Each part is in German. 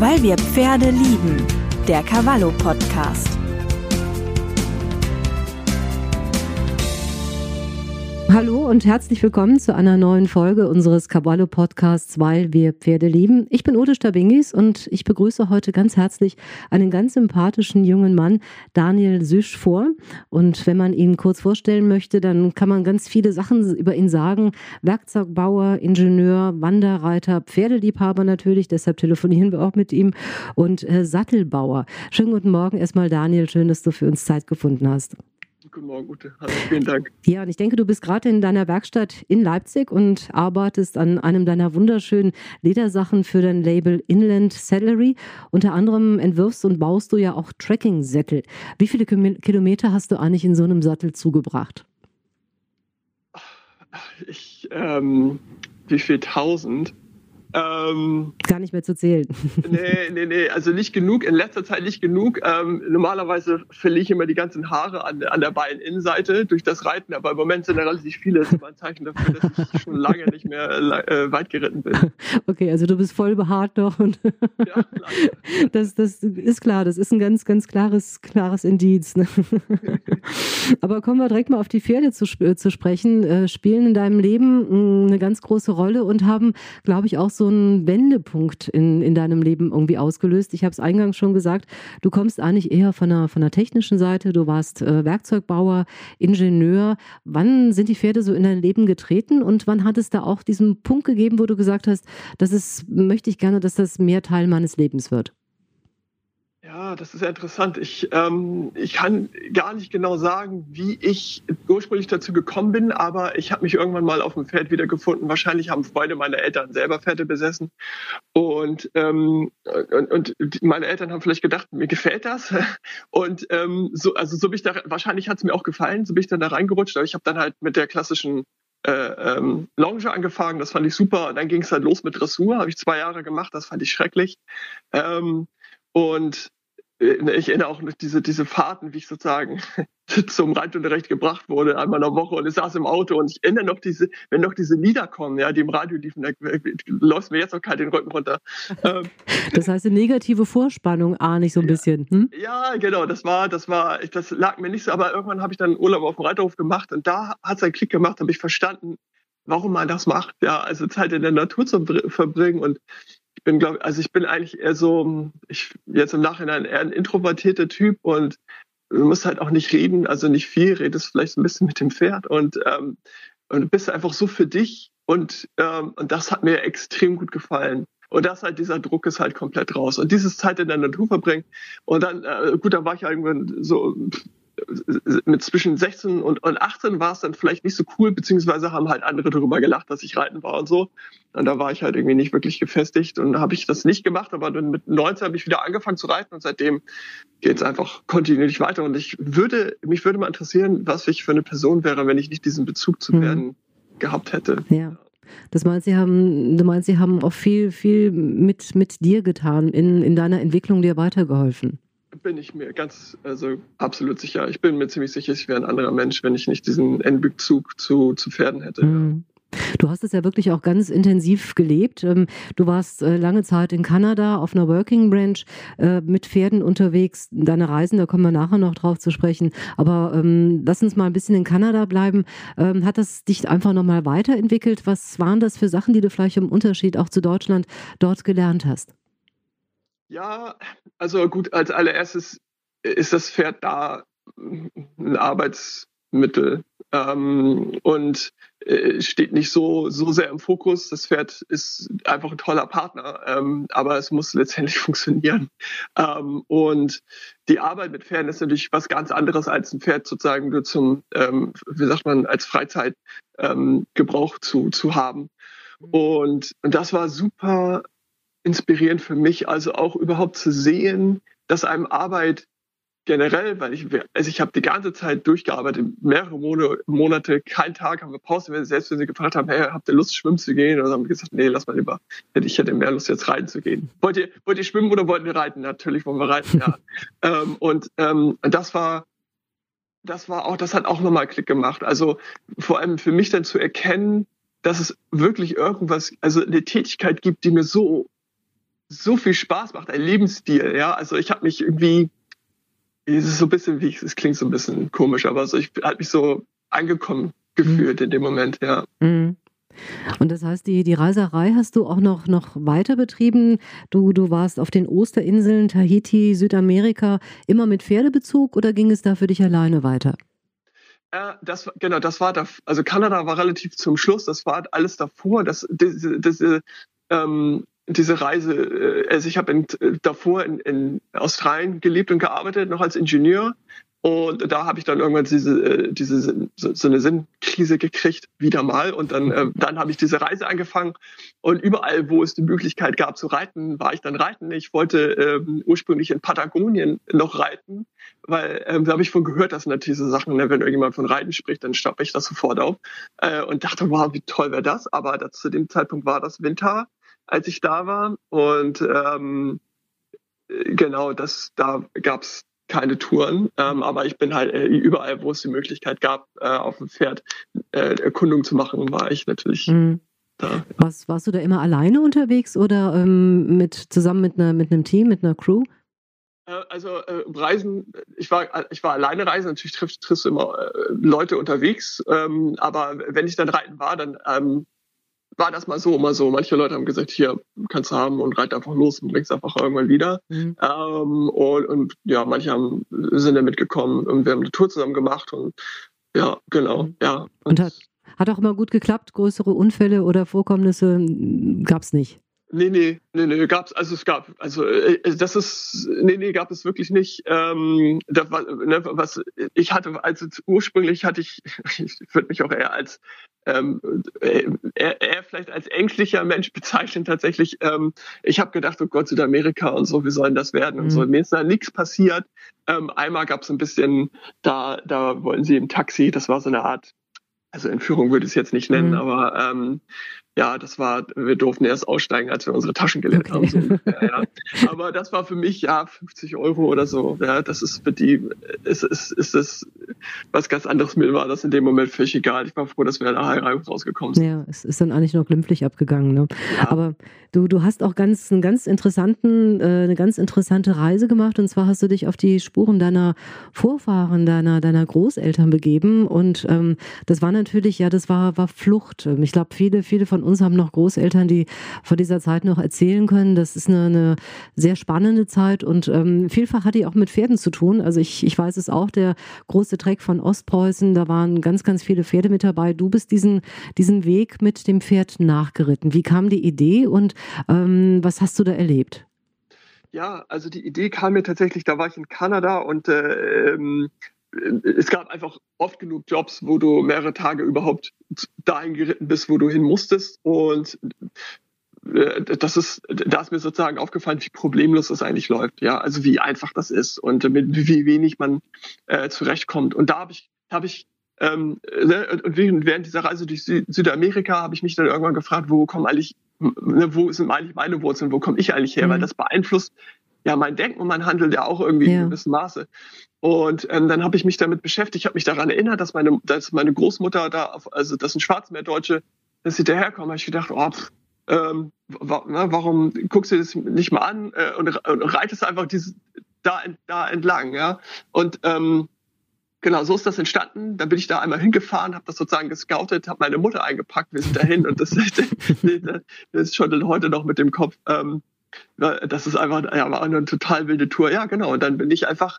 Weil wir Pferde lieben. Der Cavallo Podcast. Hallo und herzlich willkommen zu einer neuen Folge unseres Caballo Podcasts, weil wir Pferde lieben. Ich bin Ute Stabingis und ich begrüße heute ganz herzlich einen ganz sympathischen jungen Mann, Daniel Süsch, vor. Und wenn man ihn kurz vorstellen möchte, dann kann man ganz viele Sachen über ihn sagen. Werkzeugbauer, Ingenieur, Wanderreiter, Pferdeliebhaber natürlich, deshalb telefonieren wir auch mit ihm und äh, Sattelbauer. Schönen guten Morgen erstmal, Daniel. Schön, dass du für uns Zeit gefunden hast. Guten Morgen, Ute. Hallo, vielen Dank. Ja, und ich denke, du bist gerade in deiner Werkstatt in Leipzig und arbeitest an einem deiner wunderschönen Ledersachen für dein Label Inland Saddlery. Unter anderem entwirfst und baust du ja auch Trekking-Sättel. Wie viele Kilometer hast du eigentlich in so einem Sattel zugebracht? Ich, ähm, wie viel tausend? Ähm, Gar nicht mehr zu zählen. Nee, nee, nee, also nicht genug, in letzter Zeit nicht genug. Ähm, normalerweise verliere ich immer die ganzen Haare an, an der Beininnenseite durch das Reiten, aber im Moment sind da relativ viele. Das ist ein Zeichen dafür, dass ich schon lange nicht mehr äh, weit geritten bin. Okay, also du bist voll behaart noch. Und ja, das, das ist klar, das ist ein ganz, ganz klares, klares Indiz. Ne? aber kommen wir direkt mal auf die Pferde zu, zu sprechen. Äh, spielen in deinem Leben mh, eine ganz große Rolle und haben, glaube ich, auch so so einen Wendepunkt in, in deinem Leben irgendwie ausgelöst? Ich habe es eingangs schon gesagt, du kommst eigentlich eher von der, von der technischen Seite, du warst äh, Werkzeugbauer, Ingenieur. Wann sind die Pferde so in dein Leben getreten und wann hat es da auch diesen Punkt gegeben, wo du gesagt hast, das ist, möchte ich gerne, dass das mehr Teil meines Lebens wird? Ja, das ist ja interessant. Ich, ähm, ich kann gar nicht genau sagen, wie ich ursprünglich dazu gekommen bin, aber ich habe mich irgendwann mal auf dem Pferd wiedergefunden. Wahrscheinlich haben Freunde meiner Eltern selber Pferde besessen. Und, ähm, und, und meine Eltern haben vielleicht gedacht, mir gefällt das. Und ähm, so, also so bin ich da, wahrscheinlich hat es mir auch gefallen, so bin ich dann da reingerutscht. Aber ich habe dann halt mit der klassischen äh, ähm, Longe angefangen, das fand ich super. Und dann ging es halt los mit Dressur, habe ich zwei Jahre gemacht, das fand ich schrecklich. Ähm, und ich erinnere auch noch diese, diese Fahrten, wie ich sozusagen zum Reitunterricht gebracht wurde, einmal in der Woche und ich saß im Auto und ich erinnere noch diese, wenn noch diese Lieder kommen, ja, die im Radio liefen, da läuft mir jetzt noch kalt den Rücken runter. Ähm, das heißt, eine negative Vorspannung ahne ich so ein ja, bisschen. Hm? Ja, genau, das war, das war, das lag mir nicht so, aber irgendwann habe ich dann Urlaub auf dem Reiterhof gemacht und da hat es einen Klick gemacht, habe ich verstanden, warum man das macht, ja, also Zeit in der Natur zu verbringen und ich bin, glaube also ich bin eigentlich eher so, ich jetzt im Nachhinein eher ein introvertierter Typ und du musst halt auch nicht reden, also nicht viel, redest vielleicht ein bisschen mit dem Pferd und, ähm, und bist einfach so für dich und, ähm, und das hat mir extrem gut gefallen. Und das halt, dieser Druck ist halt komplett raus. Und dieses Zeit in der Natur verbringen. Und dann, äh, gut, da war ich irgendwann so mit zwischen 16 und, und 18 war es dann vielleicht nicht so cool, beziehungsweise haben halt andere darüber gelacht, dass ich reiten war und so. Und da war ich halt irgendwie nicht wirklich gefestigt und habe ich das nicht gemacht, aber dann mit 19 habe ich wieder angefangen zu reiten und seitdem geht es einfach kontinuierlich weiter. Und ich würde, mich würde mal interessieren, was ich für eine Person wäre, wenn ich nicht diesen Bezug zu werden mhm. gehabt hätte. Ja. Das meinst, sie haben, du meinst, sie haben auch viel, viel mit, mit dir getan, in, in deiner Entwicklung dir weitergeholfen bin ich mir ganz, also absolut sicher. Ich bin mir ziemlich sicher, ich wäre ein anderer Mensch, wenn ich nicht diesen Endbezug zu, zu Pferden hätte. Mhm. Du hast es ja wirklich auch ganz intensiv gelebt. Ähm, du warst äh, lange Zeit in Kanada auf einer Working Branch äh, mit Pferden unterwegs. Deine Reisen, da kommen wir nachher noch drauf zu sprechen. Aber ähm, lass uns mal ein bisschen in Kanada bleiben. Ähm, hat das dich einfach nochmal weiterentwickelt? Was waren das für Sachen, die du vielleicht im Unterschied auch zu Deutschland dort gelernt hast? Ja, also gut, als allererstes ist das Pferd da ein Arbeitsmittel ähm, und äh, steht nicht so, so sehr im Fokus. Das Pferd ist einfach ein toller Partner, ähm, aber es muss letztendlich funktionieren. Ähm, und die Arbeit mit Pferden ist natürlich was ganz anderes als ein Pferd sozusagen nur zum, ähm, wie sagt man, als Freizeitgebrauch ähm, zu, zu haben. Mhm. Und, und das war super inspirierend für mich, also auch überhaupt zu sehen, dass einem Arbeit generell, weil ich, also ich habe die ganze Zeit durchgearbeitet, mehrere Monate, keinen Tag haben wir Pause, selbst wenn sie gefragt haben, hey, habt ihr Lust, schwimmen zu gehen? Oder haben wir gesagt, nee, lass mal lieber, ich hätte mehr Lust, jetzt reiten zu gehen. Wollt ihr, wollt ihr schwimmen oder wollt ihr reiten? Natürlich wollen wir reiten, ja. ähm, und ähm, das war, das war auch, das hat auch nochmal Klick gemacht. Also vor allem für mich dann zu erkennen, dass es wirklich irgendwas, also eine Tätigkeit gibt, die mir so so viel Spaß macht, ein Lebensstil, ja. Also ich habe mich irgendwie, es ist so ein bisschen, wie es klingt so ein bisschen komisch, aber so, ich habe mich so angekommen gefühlt mhm. in dem Moment, ja. Mhm. Und das heißt, die, die Reiserei hast du auch noch, noch weiter betrieben. Du, du warst auf den Osterinseln, Tahiti, Südamerika, immer mit Pferdebezug oder ging es da für dich alleine weiter? Äh, das, genau, das war da, also Kanada war relativ zum Schluss, das war alles davor. Das, diese, diese, ähm, diese Reise, äh, also ich habe davor in, in Australien gelebt und gearbeitet, noch als Ingenieur und da habe ich dann irgendwann diese, äh, diese so, so eine Sinnkrise gekriegt, wieder mal. Und dann, äh, dann habe ich diese Reise angefangen. Und überall, wo es die Möglichkeit gab zu reiten, war ich dann reiten. Ich wollte ähm, ursprünglich in Patagonien noch reiten, weil ähm, da habe ich von gehört, dass natürlich diese Sachen, ne, wenn irgendjemand von Reiten spricht, dann stoppe ich das sofort auf. Äh, und dachte, wow, wie toll wäre das. Aber das, zu dem Zeitpunkt war das Winter, als ich da war. Und ähm, äh, genau, das, da gab's keine Touren, ähm, aber ich bin halt äh, überall, wo es die Möglichkeit gab, äh, auf dem Pferd äh, Erkundung zu machen, war ich natürlich mhm. da. Was, warst du da immer alleine unterwegs oder ähm, mit, zusammen mit, einer, mit einem Team, mit einer Crew? Äh, also äh, Reisen, ich war, ich war alleine reisen, natürlich triffst, triffst du immer äh, Leute unterwegs, ähm, aber wenn ich dann reiten war, dann ähm, war das mal so, mal so. Manche Leute haben gesagt, hier kannst du haben und reit einfach los und bringst einfach irgendwann wieder. Mhm. Ähm, und, und ja, manche haben, sind damit gekommen und wir haben eine Tour zusammen gemacht und ja, genau, mhm. ja. Und, und hat, hat auch immer gut geklappt, größere Unfälle oder Vorkommnisse gab es nicht. Nee, nee, nee, nee, gab's, also es gab, also äh, das ist, nee, nee, gab es wirklich nicht. Ähm, da war, ne, was ich hatte, also ursprünglich hatte ich, ich würde mich auch eher als ähm, eher, eher vielleicht als ängstlicher Mensch bezeichnen tatsächlich. Ähm, ich habe gedacht, oh Gott, Südamerika und so, wie sollen das werden mhm. und so. Mir ist da nichts passiert. Ähm, einmal gab es ein bisschen, da, da wollen sie im Taxi, das war so eine Art also Entführung würde ich es jetzt nicht nennen, mhm. aber ähm, ja, das war, wir durften erst aussteigen, als wir unsere Taschen gelernt okay. haben. So, ja, ja. Aber das war für mich ja 50 Euro oder so. Ja, das ist für die, ist, ist, ist das was ganz anderes. Mir war das in dem Moment völlig egal. Ich war froh, dass wir da heim rausgekommen sind. Ja, es ist dann eigentlich noch glimpflich abgegangen. Ne? Ja. Aber du, du hast auch ganz, einen ganz interessanten, äh, eine ganz interessante Reise gemacht. Und zwar hast du dich auf die Spuren deiner Vorfahren, deiner, deiner Großeltern begeben. Und ähm, das war natürlich, ja, das war, war Flucht. Ich glaube, viele, viele von uns uns haben noch Großeltern, die von dieser Zeit noch erzählen können. Das ist eine, eine sehr spannende Zeit und ähm, vielfach hat die auch mit Pferden zu tun. Also ich, ich weiß es auch, der große Treck von Ostpreußen, da waren ganz, ganz viele Pferde mit dabei. Du bist diesen, diesen Weg mit dem Pferd nachgeritten. Wie kam die Idee und ähm, was hast du da erlebt? Ja, also die Idee kam mir tatsächlich, da war ich in Kanada und äh, ähm, es gab einfach oft genug Jobs, wo du mehrere Tage überhaupt dahin geritten bist, wo du hin musstest. Und äh, das ist, da ist mir sozusagen aufgefallen, wie problemlos das eigentlich läuft. Ja, also wie einfach das ist und mit wie wenig man äh, zurechtkommt. Und da habe ich, habe ich ähm, ne, und während dieser Reise durch Sü Südamerika habe ich mich dann irgendwann gefragt, wo kommen eigentlich, ne, wo sind eigentlich meine Wurzeln, wo komme ich eigentlich her? Mhm. Weil das beeinflusst ja mein Denken und mein Handeln ja auch irgendwie ja. in einem gewissen Maße. Und ähm, dann habe ich mich damit beschäftigt, habe mich daran erinnert, dass meine, dass meine Großmutter da, auf, also das sind Schwarzmeerdeutsche, dass sie daherkommen. habe ich gedacht, oh, pff, ähm, wa na, warum guckst du das nicht mal an äh, und, und reitest einfach dieses, da, da entlang, ja? Und ähm, genau, so ist das entstanden. Dann bin ich da einmal hingefahren, habe das sozusagen gescoutet, habe meine Mutter eingepackt, wir sind dahin und das, das ist schon heute noch mit dem Kopf. Ähm, das ist einfach ja, war eine total wilde Tour. Ja, genau. Und dann bin ich einfach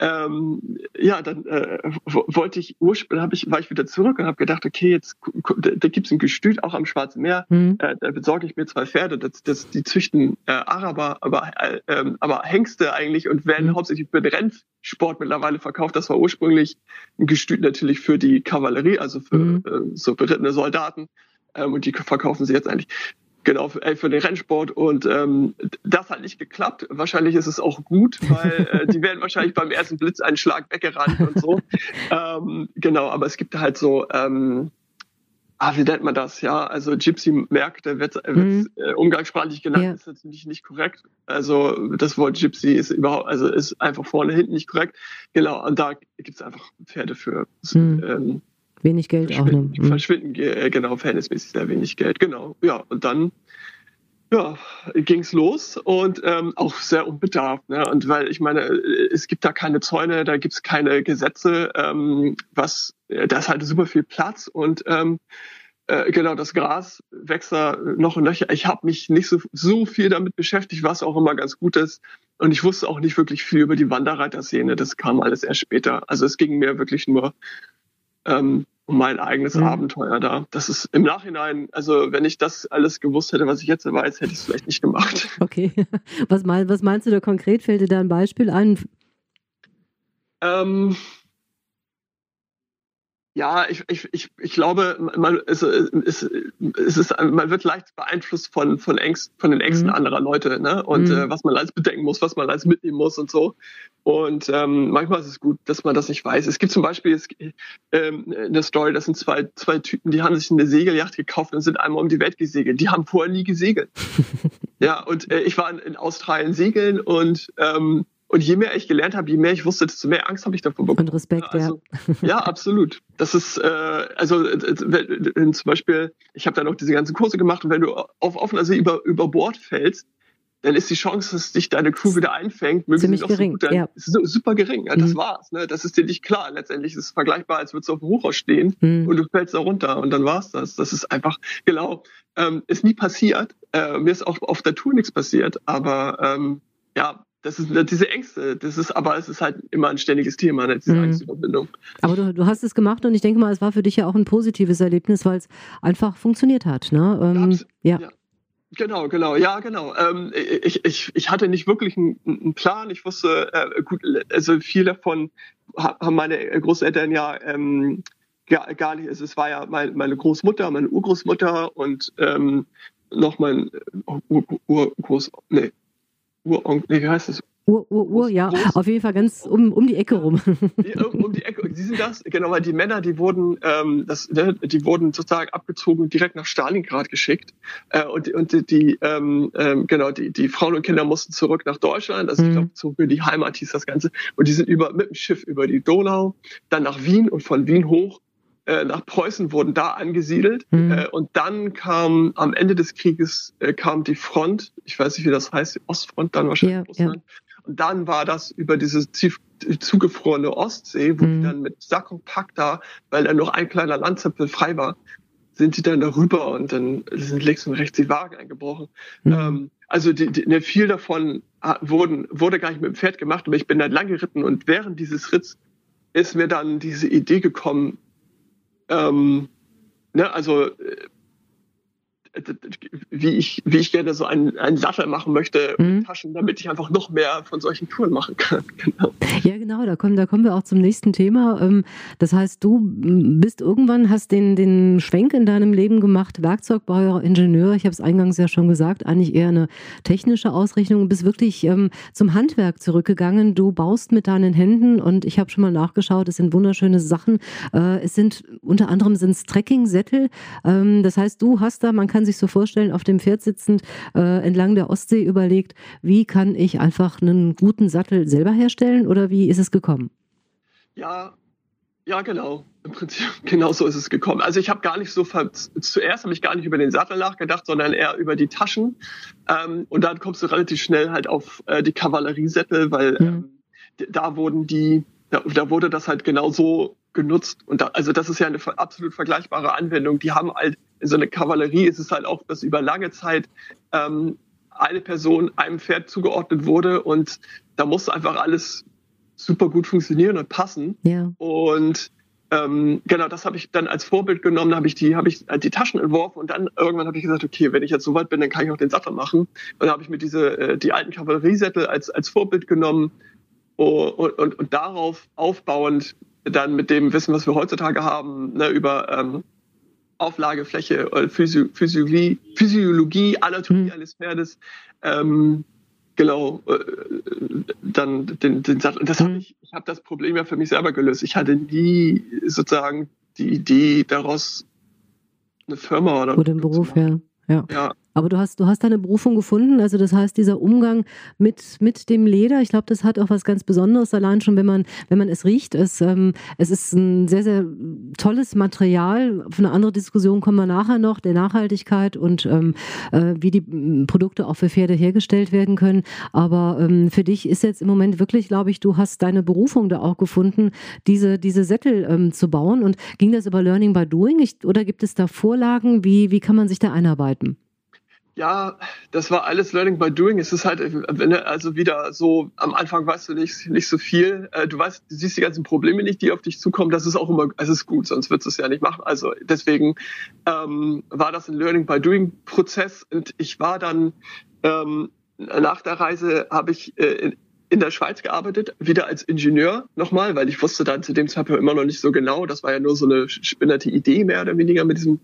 ähm, ja, dann äh, wollte ich ursprünglich, hab ich, war ich wieder zurück und habe gedacht, okay, jetzt da, es ein Gestüt auch am Schwarzen Meer, mhm. äh, da besorge ich mir zwei Pferde, das, das, die züchten äh, Araber, aber, äh, ähm, aber Hengste eigentlich und werden mhm. hauptsächlich für den Rennsport mittlerweile verkauft. Das war ursprünglich ein Gestüt natürlich für die Kavallerie, also für mhm. äh, so berittene Soldaten. Ähm, und die verkaufen sie jetzt eigentlich Genau, für, äh, für den Rennsport. Und ähm, das hat nicht geklappt. Wahrscheinlich ist es auch gut, weil äh, die werden wahrscheinlich beim ersten Blitzeinschlag weggerannt und so. ähm, genau, aber es gibt halt so, ähm, ah, wie nennt man das? Ja, also Gypsy-Märkte wird, wird mhm. äh, umgangssprachlich genannt, ja. ist natürlich nicht korrekt. Also das Wort Gypsy ist überhaupt, also ist einfach vorne, hinten nicht korrekt. Genau, und da gibt es einfach Pferde für. Mhm. Ähm, Wenig Geld auch. Ne? Verschwinden, äh, genau, verhältnismäßig sehr wenig Geld, genau. Ja, und dann ja, ging's los und ähm, auch sehr unbedarft. Ne? Und weil ich meine, es gibt da keine Zäune, da gibt's keine Gesetze, ähm, was, da ist halt super viel Platz und ähm, äh, genau, das Gras wächst da noch und nöcher. Ich habe mich nicht so, so viel damit beschäftigt, was auch immer ganz gut ist. Und ich wusste auch nicht wirklich viel über die Wanderreiter-Szene. Das kam alles erst später. Also es ging mir wirklich nur ähm, mein eigenes mhm. Abenteuer da. Das ist im Nachhinein, also wenn ich das alles gewusst hätte, was ich jetzt weiß, hätte ich es vielleicht nicht gemacht. Okay. Was, mein, was meinst du da konkret? Fällt dir da ein Beispiel ein? Ähm, ja, ich, ich, ich, ich glaube, man, es, es, es ist, man wird leicht beeinflusst von, von, Ängst, von den Ängsten mhm. anderer Leute ne? und mhm. äh, was man alles bedenken muss, was man alles mitnehmen muss und so. Und ähm, manchmal ist es gut, dass man das nicht weiß. Es gibt zum Beispiel es, ähm, eine Story, das sind zwei, zwei Typen, die haben sich eine Segelyacht gekauft und sind einmal um die Welt gesegelt. Die haben vorher nie gesegelt. ja, und äh, ich war in, in Australien segeln und ähm, und je mehr ich gelernt habe, je mehr ich wusste, desto mehr Angst habe ich davor bekommen. Und Respekt, also, ja. ja, absolut. Das ist, äh, also äh, zum Beispiel, ich habe dann auch diese ganzen Kurse gemacht und wenn du auf offener See über, über Bord fällst, dann ist die Chance, dass dich deine Crew wieder einfängt, möglichst auch gering, so gut, ja. super gering. Ja, das mhm. war's. Ne? Das ist dir nicht klar. Letztendlich ist es vergleichbar, als würdest du auf dem Hochhaus stehen mhm. und du fällst da runter und dann war's das. Das ist einfach, genau, ähm, ist nie passiert. Äh, mir ist auch auf der Tour nichts passiert, aber ähm, ja, das ist diese Ängste, das ist, aber es ist halt immer ein ständiges Thema, ne, diese mhm. Angstüberwindung. Aber du, du hast es gemacht und ich denke mal, es war für dich ja auch ein positives Erlebnis, weil es einfach funktioniert hat. Ne? Ähm, ja. ja. Genau, genau, ja, genau. Ähm, ich, ich, ich hatte nicht wirklich einen, einen Plan. Ich wusste, äh, gut, also viel davon haben meine Großeltern ja ähm, gar, gar nicht. Also es war ja mein, meine Großmutter, meine Urgroßmutter und ähm, noch mein Ur, Ur, Urgroß, nee, Uronkel, nee, wie heißt das? Ur, Ur, Ur, ja, Groß, auf jeden Fall ganz um, um die Ecke rum. Die, um die Ecke, die sind das, genau, weil die Männer, die wurden, ähm, das, ne, die wurden sozusagen abgezogen, direkt nach Stalingrad geschickt. Äh, und und die, die ähm, ähm, genau, die, die Frauen und Kinder mussten zurück nach Deutschland, also mhm. ich glaube, zurück in die Heimat hieß das Ganze. Und die sind über mit dem Schiff über die Donau, dann nach Wien und von Wien hoch äh, nach Preußen wurden da angesiedelt mhm. äh, und dann kam am Ende des Krieges äh, kam die Front, ich weiß nicht wie das heißt, die Ostfront dann wahrscheinlich ja, Russland. Ja. Und dann war das über diese zugefrorene Ostsee, wo mhm. die dann mit Sack und Pack da, weil da noch ein kleiner Landzipfel frei war, sind die dann darüber und dann sind links und rechts die Wagen eingebrochen. Mhm. Ähm, also die, die, ne, viel davon wurden, wurde gar nicht mit dem Pferd gemacht, aber ich bin dann lang geritten und während dieses Ritts ist mir dann diese Idee gekommen, ähm, ne, also äh, wie ich, wie ich gerne so einen, einen Sattel machen möchte, mhm. Taschen, damit ich einfach noch mehr von solchen Touren machen kann. Genau. Ja, genau, da kommen, da kommen wir auch zum nächsten Thema. Ähm, das heißt, du bist irgendwann, hast den, den Schwenk in deinem Leben gemacht, Werkzeugbauer, Ingenieur, ich habe es eingangs ja schon gesagt, eigentlich eher eine technische Ausrichtung, bist wirklich ähm, zum Handwerk zurückgegangen. Du baust mit deinen Händen und ich habe schon mal nachgeschaut, es sind wunderschöne Sachen. Äh, es sind unter anderem sind Trekking-Sättel. Ähm, das heißt, du hast da, man kann kann sich so vorstellen, auf dem Pferd sitzend äh, entlang der Ostsee überlegt, wie kann ich einfach einen guten Sattel selber herstellen oder wie ist es gekommen? Ja, ja, genau. Im Prinzip genau so ist es gekommen. Also ich habe gar nicht so zuerst habe ich gar nicht über den Sattel nachgedacht, sondern eher über die Taschen. Ähm, und dann kommst du relativ schnell halt auf äh, die Kavalleriesättel, weil mhm. ähm, da wurden die, da, da, wurde das halt genau so genutzt. Und da, also das ist ja eine absolut vergleichbare Anwendung. Die haben halt in so einer Kavallerie ist es halt auch, dass über lange Zeit ähm, eine Person einem Pferd zugeordnet wurde und da musste einfach alles super gut funktionieren und passen. Ja. Und ähm, genau, das habe ich dann als Vorbild genommen, habe ich die, habe ich die Taschen entworfen und dann irgendwann habe ich gesagt, okay, wenn ich jetzt so weit bin, dann kann ich auch den Sattel machen. Und dann habe ich mir diese äh, die alten Kavalleriesättel als als Vorbild genommen und, und, und darauf aufbauend dann mit dem Wissen, was wir heutzutage haben, ne, über ähm, Auflagefläche, äh, Physio Physiologie, Physiologie, Anatomie mhm. eines Pferdes, ähm, genau, äh, dann den, den Sattel. Und das mhm. habe ich, ich habe das Problem ja für mich selber gelöst. Ich hatte nie sozusagen die Idee daraus eine Firma oder oder einen Beruf, ja. Ja. ja, Aber du hast, du hast deine Berufung gefunden. Also das heißt, dieser Umgang mit, mit dem Leder, ich glaube, das hat auch was ganz Besonderes, allein schon, wenn man, wenn man es riecht. Es, ähm, es ist ein sehr, sehr tolles Material. Für eine andere Diskussion kommen wir nachher noch, der Nachhaltigkeit und ähm, äh, wie die Produkte auch für Pferde hergestellt werden können. Aber ähm, für dich ist jetzt im Moment wirklich, glaube ich, du hast deine Berufung da auch gefunden, diese, diese Sättel ähm, zu bauen. Und ging das über Learning by Doing ich, oder gibt es da Vorlagen? Wie, wie kann man sich da einarbeiten? Ja, das war alles Learning by Doing. Es ist halt, wenn also wieder so, am Anfang weißt du nicht, nicht so viel. Äh, du weißt, du siehst die ganzen Probleme nicht, die auf dich zukommen. Das ist auch immer, es ist gut, sonst würdest du es ja nicht machen. Also deswegen ähm, war das ein Learning by Doing Prozess und ich war dann ähm, nach der Reise habe ich äh, in der Schweiz gearbeitet, wieder als Ingenieur nochmal, weil ich wusste dann zu dem Zeitpunkt immer noch nicht so genau. Das war ja nur so eine spinnerte Idee mehr oder weniger mit diesem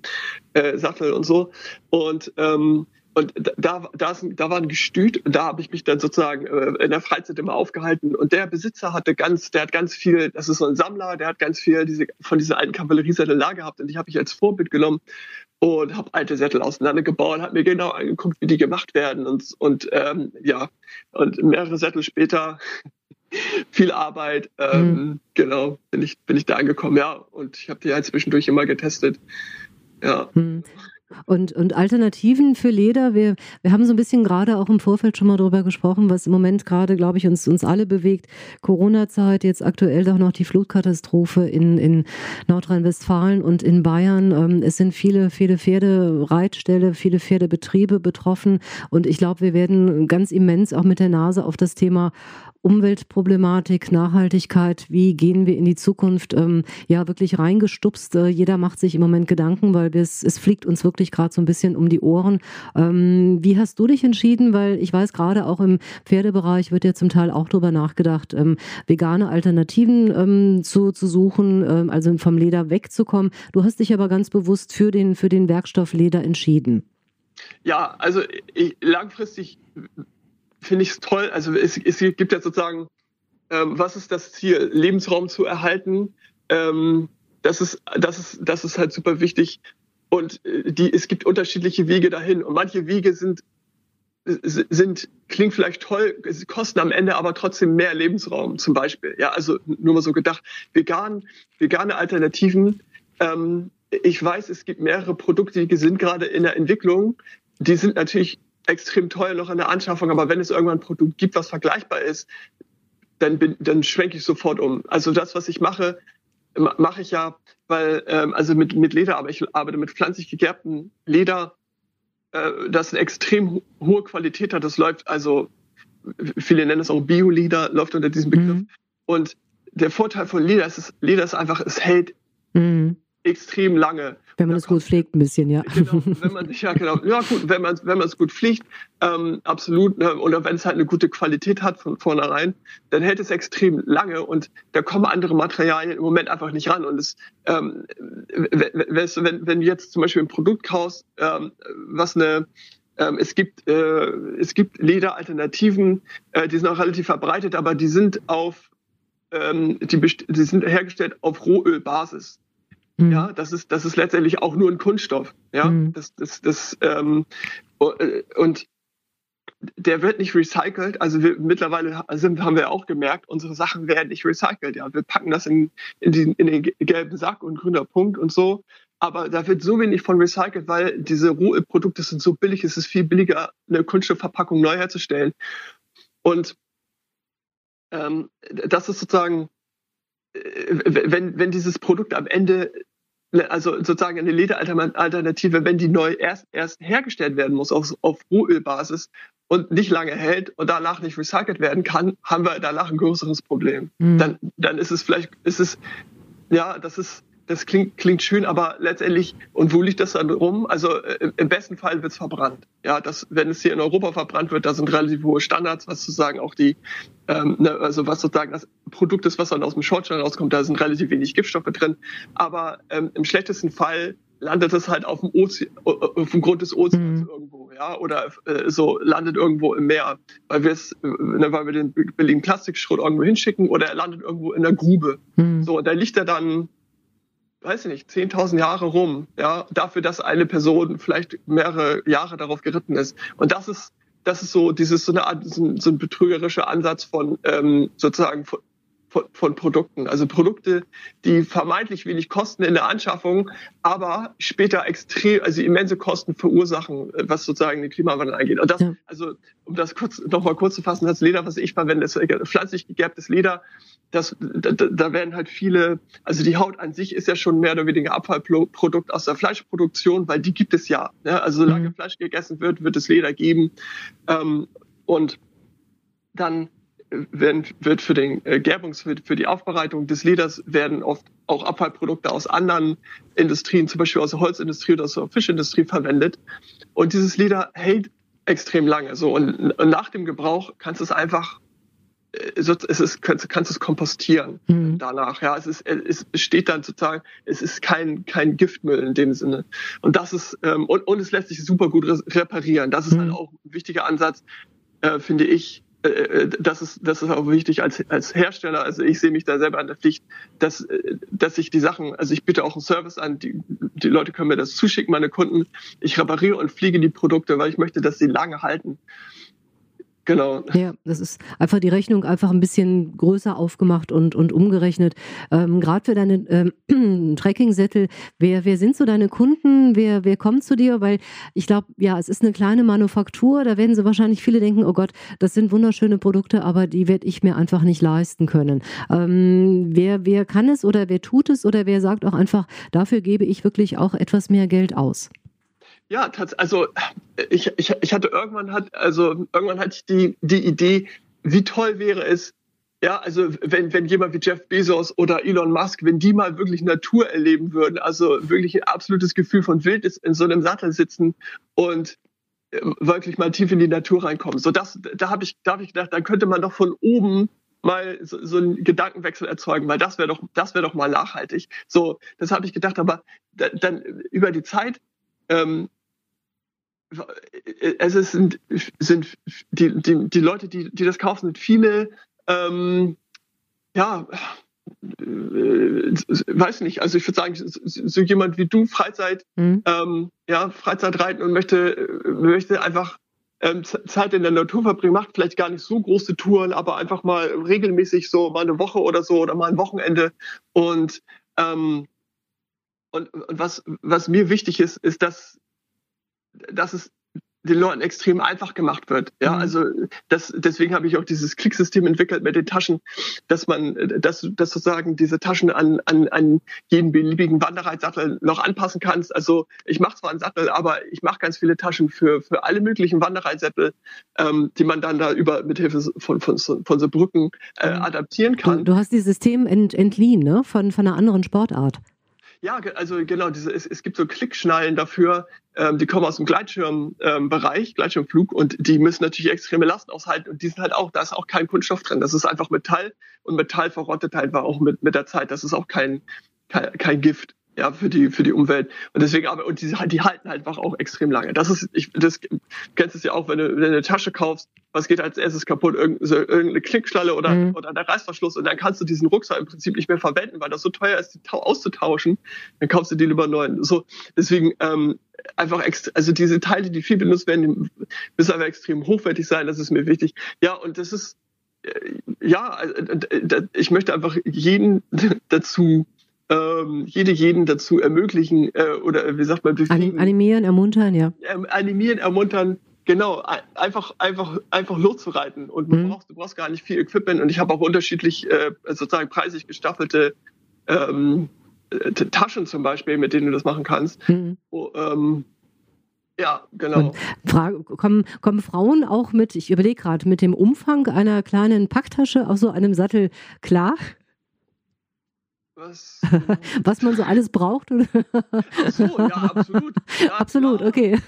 äh, Sattel und so. Und ähm, und da, da, da war ein Gestüt und da habe ich mich dann sozusagen äh, in der Freizeit immer aufgehalten. Und der Besitzer hatte ganz, der hat ganz viel, das ist so ein Sammler, der hat ganz viel diese, von diesen alten Kavalleriesätteln da gehabt und die habe ich als Vorbild genommen und habe alte Sättel auseinandergebaut, habe mir genau angeguckt, wie die gemacht werden und, und ähm, ja, und mehrere Sättel später viel Arbeit, ähm, mhm. genau, bin ich, bin ich da angekommen, ja, und ich habe die halt zwischendurch immer getestet. Ja. Und, und Alternativen für Leder, wir, wir haben so ein bisschen gerade auch im Vorfeld schon mal darüber gesprochen, was im Moment gerade, glaube ich, uns, uns alle bewegt. Corona-Zeit, jetzt aktuell doch noch die Flutkatastrophe in, in Nordrhein-Westfalen und in Bayern. Ähm, es sind viele, viele Pferdereitställe, viele Pferdebetriebe betroffen. Und ich glaube, wir werden ganz immens auch mit der Nase auf das Thema Umweltproblematik, Nachhaltigkeit, wie gehen wir in die Zukunft, ähm, ja, wirklich reingestupst. Äh, jeder macht sich im Moment Gedanken, weil es, fliegt uns wirklich gerade so ein bisschen um die Ohren. Ähm, wie hast du dich entschieden? Weil ich weiß, gerade auch im Pferdebereich wird ja zum Teil auch darüber nachgedacht, ähm, vegane Alternativen ähm, zu, zu suchen, ähm, also vom Leder wegzukommen. Du hast dich aber ganz bewusst für den, für den Werkstoff Leder entschieden. Ja, also ich, langfristig finde ich es toll. Also es, es gibt ja sozusagen, ähm, was ist das Ziel? Lebensraum zu erhalten. Ähm, das ist, das ist, das ist halt super wichtig. Und äh, die, es gibt unterschiedliche Wege dahin. Und manche Wege sind, sind, klingt vielleicht toll, kosten am Ende aber trotzdem mehr Lebensraum, zum Beispiel. Ja, also nur mal so gedacht, vegan, vegane Alternativen. Ähm, ich weiß, es gibt mehrere Produkte, die sind gerade in der Entwicklung. Die sind natürlich extrem teuer noch an der Anschaffung, aber wenn es irgendwann ein Produkt gibt, was vergleichbar ist, dann, bin, dann schwenke ich sofort um. Also das, was ich mache, mache ich ja, weil, ähm, also mit, mit Leder, aber ich arbeite mit pflanzlich gegerbtem Leder, äh, das eine extrem hohe Qualität hat. Das läuft, also viele nennen es auch Bio-Leder, läuft unter diesem Begriff. Mhm. Und der Vorteil von Leder ist, Leder ist einfach, es hält mhm extrem lange. Wenn man es gut pflegt, ein bisschen, ja. Genau, wenn man ja genau, ja gut, wenn man wenn man es gut pflegt, ähm, absolut, ne, oder wenn es halt eine gute Qualität hat von vornherein, dann hält es extrem lange und da kommen andere Materialien im Moment einfach nicht ran. Und es, ähm, wenn, wenn du jetzt zum Beispiel ein Produkt kaufst, ähm, was eine ähm, es gibt, äh, es gibt Lederalternativen, äh, die sind auch relativ verbreitet, aber die sind auf, ähm, die, die sind hergestellt auf Rohölbasis. Mhm. Ja, das ist, das ist letztendlich auch nur ein Kunststoff. Ja, mhm. das, das, das, ähm, äh, und der wird nicht recycelt. Also wir, mittlerweile sind, haben wir auch gemerkt, unsere Sachen werden nicht recycelt. Ja, wir packen das in, in, den, in den gelben Sack und grüner Punkt und so. Aber da wird so wenig von recycelt, weil diese Rohprodukte sind so billig. Es ist viel billiger, eine Kunststoffverpackung neu herzustellen. Und ähm, das ist sozusagen, äh, wenn, wenn dieses Produkt am Ende also sozusagen eine Lederalternative, wenn die neu erst, erst hergestellt werden muss auf, auf Rohölbasis und nicht lange hält und danach nicht recycelt werden kann, haben wir danach ein größeres Problem. Mhm. Dann, dann ist es vielleicht, ist es, ja, das ist, das klingt, klingt schön, aber letztendlich, und wo liegt das dann rum? Also äh, im besten Fall wird es verbrannt. Ja, das, wenn es hier in Europa verbrannt wird, da sind relativ hohe Standards, was sozusagen auch die, ähm, ne, also was sozusagen das Produkt ist, was dann aus dem Schornstein rauskommt, da sind relativ wenig Giftstoffe drin. Aber ähm, im schlechtesten Fall landet es halt auf dem, Ozean, auf dem Grund des Ozeans mhm. irgendwo, ja, oder äh, so landet irgendwo im Meer, weil wir es, ne, weil wir den billigen Plastikschrott irgendwo hinschicken, oder er landet irgendwo in der Grube. Mhm. So, und da liegt er dann weiß ich nicht, 10.000 Jahre rum, ja, dafür, dass eine Person vielleicht mehrere Jahre darauf geritten ist. Und das ist, das ist so dieses so eine Art, so ein, so ein betrügerischer Ansatz von ähm, sozusagen von, von, von Produkten. Also Produkte, die vermeintlich wenig kosten in der Anschaffung, aber später extrem, also immense Kosten verursachen, was sozusagen den Klimawandel angeht. Und das, ja. also um das kurz nochmal kurz zu fassen, das Leder, was ich verwende, ist pflanzlich gegerbtes Leder. Das, da, da werden halt viele, also die Haut an sich ist ja schon mehr oder weniger Abfallprodukt aus der Fleischproduktion, weil die gibt es ja. Ne? Also solange mhm. Fleisch gegessen wird, wird es Leder geben. Ähm, und dann werden, wird für den äh, Gerbungs, für, für die Aufbereitung des Leders werden oft auch Abfallprodukte aus anderen Industrien, zum Beispiel aus der Holzindustrie oder aus der Fischindustrie verwendet. Und dieses Leder hält extrem lange. So und, und nach dem Gebrauch kannst du es einfach äh, es ist, kannst, kannst es kompostieren mhm. danach. Ja, es ist, es steht dann sozusagen, es ist kein, kein Giftmüll in dem Sinne. Und das ist, ähm, und, und es lässt sich super gut reparieren. Das ist mhm. halt auch ein wichtiger Ansatz, äh, finde ich, äh, äh, das ist, das ist auch wichtig als, als Hersteller. Also ich sehe mich da selber an der Pflicht, dass, äh, dass ich die Sachen, also ich biete auch einen Service an, die, die Leute können mir das zuschicken, meine Kunden. Ich repariere und fliege die Produkte, weil ich möchte, dass sie lange halten. Genau. Ja, das ist einfach die Rechnung einfach ein bisschen größer aufgemacht und, und umgerechnet. Ähm, Gerade für deine ähm, Trekkingsättel, wer, wer sind so deine Kunden? Wer, wer kommt zu dir? Weil ich glaube, ja, es ist eine kleine Manufaktur. Da werden sie wahrscheinlich viele denken, oh Gott, das sind wunderschöne Produkte, aber die werde ich mir einfach nicht leisten können. Ähm, wer, wer kann es oder wer tut es oder wer sagt auch einfach, dafür gebe ich wirklich auch etwas mehr Geld aus? Ja, also ich, ich, ich hatte irgendwann hat, also irgendwann hatte ich die, die Idee, wie toll wäre es, ja, also wenn, wenn jemand wie Jeff Bezos oder Elon Musk, wenn die mal wirklich Natur erleben würden, also wirklich ein absolutes Gefühl von Wildnis in so einem Sattel sitzen und äh, wirklich mal tief in die Natur reinkommen. So das, da habe ich, da hab ich gedacht, dann könnte man doch von oben mal so, so einen Gedankenwechsel erzeugen, weil das wäre doch, das wäre doch mal nachhaltig. So, das habe ich gedacht, aber dann über die Zeit ähm, es sind, sind die, die, die Leute, die, die das kaufen, sind viele, ähm, ja, äh, weiß nicht, also ich würde sagen, so jemand wie du, Freizeit, mhm. ähm, ja, Freizeit reiten und möchte, möchte einfach ähm, Zeit in der Natur verbringen, macht vielleicht gar nicht so große Touren, aber einfach mal regelmäßig so mal eine Woche oder so oder mal ein Wochenende und ähm, und, und was, was mir wichtig ist, ist, dass dass es den Leuten extrem einfach gemacht wird. Ja, mhm. also das, deswegen habe ich auch dieses Klicksystem entwickelt mit den Taschen, dass man, dass, dass sozusagen diese Taschen an, an, an jeden beliebigen Wanderreitsattel noch anpassen kannst. Also ich mache zwar einen Sattel, aber ich mache ganz viele Taschen für, für alle möglichen Wanderreitsättel, ähm, die man dann da über mit Hilfe von, von, von so Brücken äh, mhm. adaptieren kann. Du, du hast dieses System ent, entliehen, ne? Von, von einer anderen Sportart. Ja, also genau, diese, es, es gibt so Klickschnallen dafür, ähm, die kommen aus dem Gleitschirmbereich, ähm, Gleitschirmflug, und die müssen natürlich extreme Lasten aushalten und die sind halt auch, da ist auch kein Kunststoff drin. Das ist einfach Metall und Metall verrottet halt auch mit, mit der Zeit. Das ist auch kein, kein, kein Gift ja, für die, für die Umwelt. Und deswegen, aber, und die, die halten halt einfach auch extrem lange. Das ist, ich, das, kennst es ja auch, wenn du, wenn du eine Tasche kaufst, was geht als erstes kaputt? Irgendeine Klickschlalle oder, mhm. oder der Reißverschluss und dann kannst du diesen Rucksack im Prinzip nicht mehr verwenden, weil das so teuer ist, die auszutauschen. Dann kaufst du die lieber neuen. So, deswegen, ähm, einfach extra, also diese Teile, die viel benutzt werden, die müssen aber extrem hochwertig sein, das ist mir wichtig. Ja, und das ist, äh, ja, äh, ich möchte einfach jeden dazu ähm, jede jeden dazu ermöglichen äh, oder wie sagt man befähigen. Animieren, ermuntern, ja. Ähm, animieren, ermuntern, genau, einfach einfach einfach loszureiten und mhm. du brauchst du brauchst gar nicht viel Equipment und ich habe auch unterschiedlich äh, sozusagen preisig gestaffelte ähm, äh, Taschen zum Beispiel, mit denen du das machen kannst. Mhm. Oh, ähm, ja, genau. Frage, kommen, kommen Frauen auch mit, ich überlege gerade, mit dem Umfang einer kleinen Packtasche auf so einem Sattel klar? Was, Was man so alles braucht? Oder? Ach so, ja, absolut. Ja, absolut, klar. okay.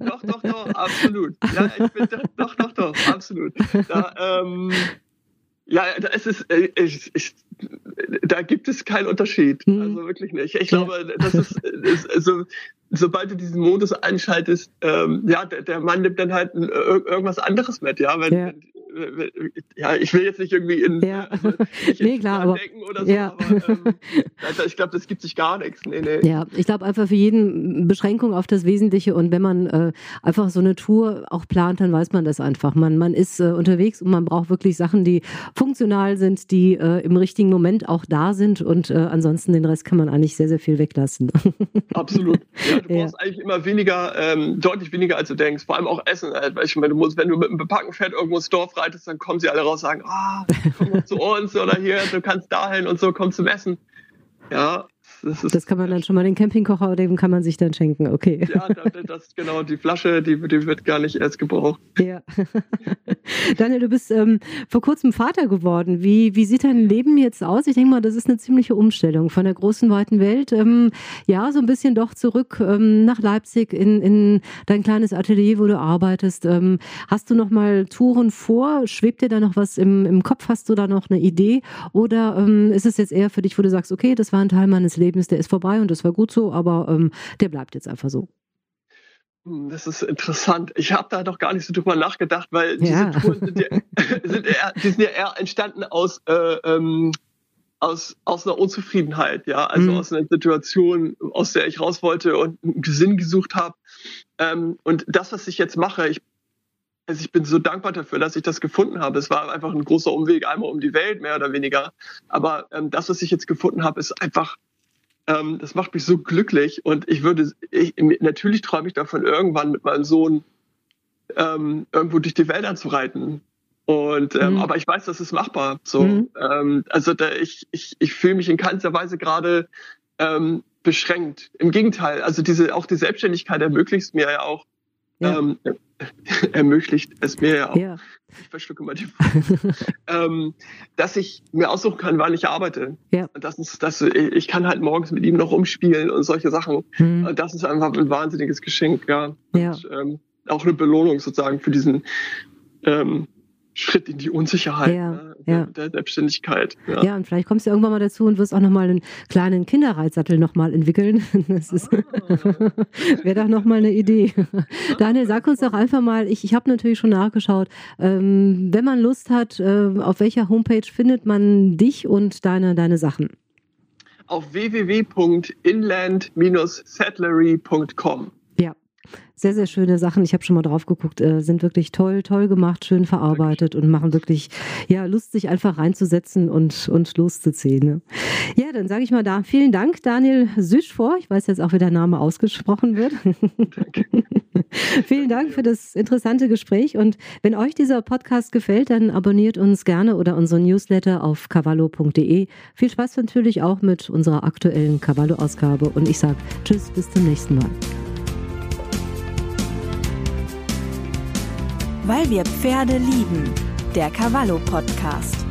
Doch, doch, doch, absolut. Ja, ich bin, doch, doch, doch, absolut. Da, ähm, ja, da ist es, äh, ich, ich, da gibt es keinen Unterschied. Mhm. Also wirklich nicht. Ich glaube, das ist, ist also, sobald du diesen Modus einschaltest, ähm, ja, der, der Mann nimmt dann halt irgendwas anderes mit, ja. Wenn, ja. wenn ja, ich will jetzt nicht irgendwie in, ja. also nicht nee, klar, aber, denken oder so, ja. aber ähm, ich glaube, das gibt sich gar nichts. Nee, nee. Ja, ich glaube einfach für jeden Beschränkung auf das Wesentliche und wenn man äh, einfach so eine Tour auch plant, dann weiß man das einfach. Man, man ist äh, unterwegs und man braucht wirklich Sachen, die funktional sind, die äh, im richtigen Moment auch da sind und äh, ansonsten den Rest kann man eigentlich sehr, sehr viel weglassen. Absolut. Ja, du brauchst eigentlich immer weniger, ähm, deutlich weniger als du denkst. Vor allem auch Essen. Halt. Weil ich meine, du musst, wenn du mit einem bepackten Pferd irgendwo ins Dorf reitest, dann kommen sie alle raus und sagen, ah, komm zu uns oder hier, du kannst dahin und so, komm zum Essen. Ja, das, ist, das kann man dann schon mal den Campingkocher, dem kann man sich dann schenken, okay. Ja, das, genau, die Flasche, die, die wird gar nicht erst gebraucht. Ja. Daniel, du bist ähm, vor kurzem Vater geworden. Wie, wie sieht dein Leben jetzt aus? Ich denke mal, das ist eine ziemliche Umstellung von der großen, weiten Welt. Ähm, ja, so ein bisschen doch zurück ähm, nach Leipzig in, in dein kleines Atelier, wo du arbeitest. Ähm, hast du noch mal Touren vor? Schwebt dir da noch was im, im Kopf? Hast du da noch eine Idee? Oder ähm, ist es jetzt eher für dich, wo du sagst, okay, das war ein Teil meines Lebens? Lebens, der ist vorbei und das war gut so, aber ähm, der bleibt jetzt einfach so. Hm, das ist interessant. Ich habe da doch gar nicht so drüber nachgedacht, weil diese ja. Touren sind ja, sind, eher, die sind ja eher entstanden aus, äh, ähm, aus, aus einer Unzufriedenheit, ja, also mhm. aus einer Situation, aus der ich raus wollte und einen Sinn gesucht habe. Ähm, und das, was ich jetzt mache, ich also ich bin so dankbar dafür, dass ich das gefunden habe. Es war einfach ein großer Umweg, einmal um die Welt, mehr oder weniger. Aber ähm, das, was ich jetzt gefunden habe, ist einfach ähm, das macht mich so glücklich und ich würde, ich, natürlich träume ich davon, irgendwann mit meinem Sohn ähm, irgendwo durch die Wälder zu reiten. Und ähm, mhm. aber ich weiß, das ist machbar. So, mhm. ähm, also da, ich, ich, ich fühle mich in keinster Weise gerade ähm, beschränkt. Im Gegenteil, also diese auch die Selbstständigkeit ermöglicht mir ja auch ja. Ähm, ermöglicht es mir ja auch. Ja. Ich verschlucke mal die ähm, dass ich mir aussuchen kann, wann ich arbeite. Ja. Und das ist, das, ich kann halt morgens mit ihm noch umspielen und solche Sachen. Mhm. Und das ist einfach ein wahnsinniges Geschenk, ja. ja. Und, ähm, auch eine Belohnung sozusagen für diesen ähm, Schritt in die Unsicherheit ja, ne, ja. Der, Selbstständigkeit. Ja. ja. und vielleicht kommst du irgendwann mal dazu und wirst auch nochmal einen kleinen Kinderreitsattel nochmal entwickeln. Das ist ah. wäre doch nochmal eine Idee. Daniel, sag uns doch einfach mal, ich, ich habe natürlich schon nachgeschaut, ähm, wenn man Lust hat, äh, auf welcher Homepage findet man dich und deine, deine Sachen? Auf www.inland-settlery.com. Sehr, sehr schöne Sachen. Ich habe schon mal drauf geguckt, äh, sind wirklich toll, toll gemacht, schön verarbeitet und machen wirklich, ja, Lust, sich einfach reinzusetzen und, und loszuziehen. Ne? Ja, dann sage ich mal da vielen Dank, Daniel Süschvor. Ich weiß jetzt auch, wie der Name ausgesprochen wird. Vielen Dank für das interessante Gespräch. Und wenn euch dieser Podcast gefällt, dann abonniert uns gerne oder unseren Newsletter auf cavallo.de. Viel Spaß natürlich auch mit unserer aktuellen Cavallo-Ausgabe. Und ich sage Tschüss, bis zum nächsten Mal. Weil wir Pferde lieben. Der Cavallo Podcast.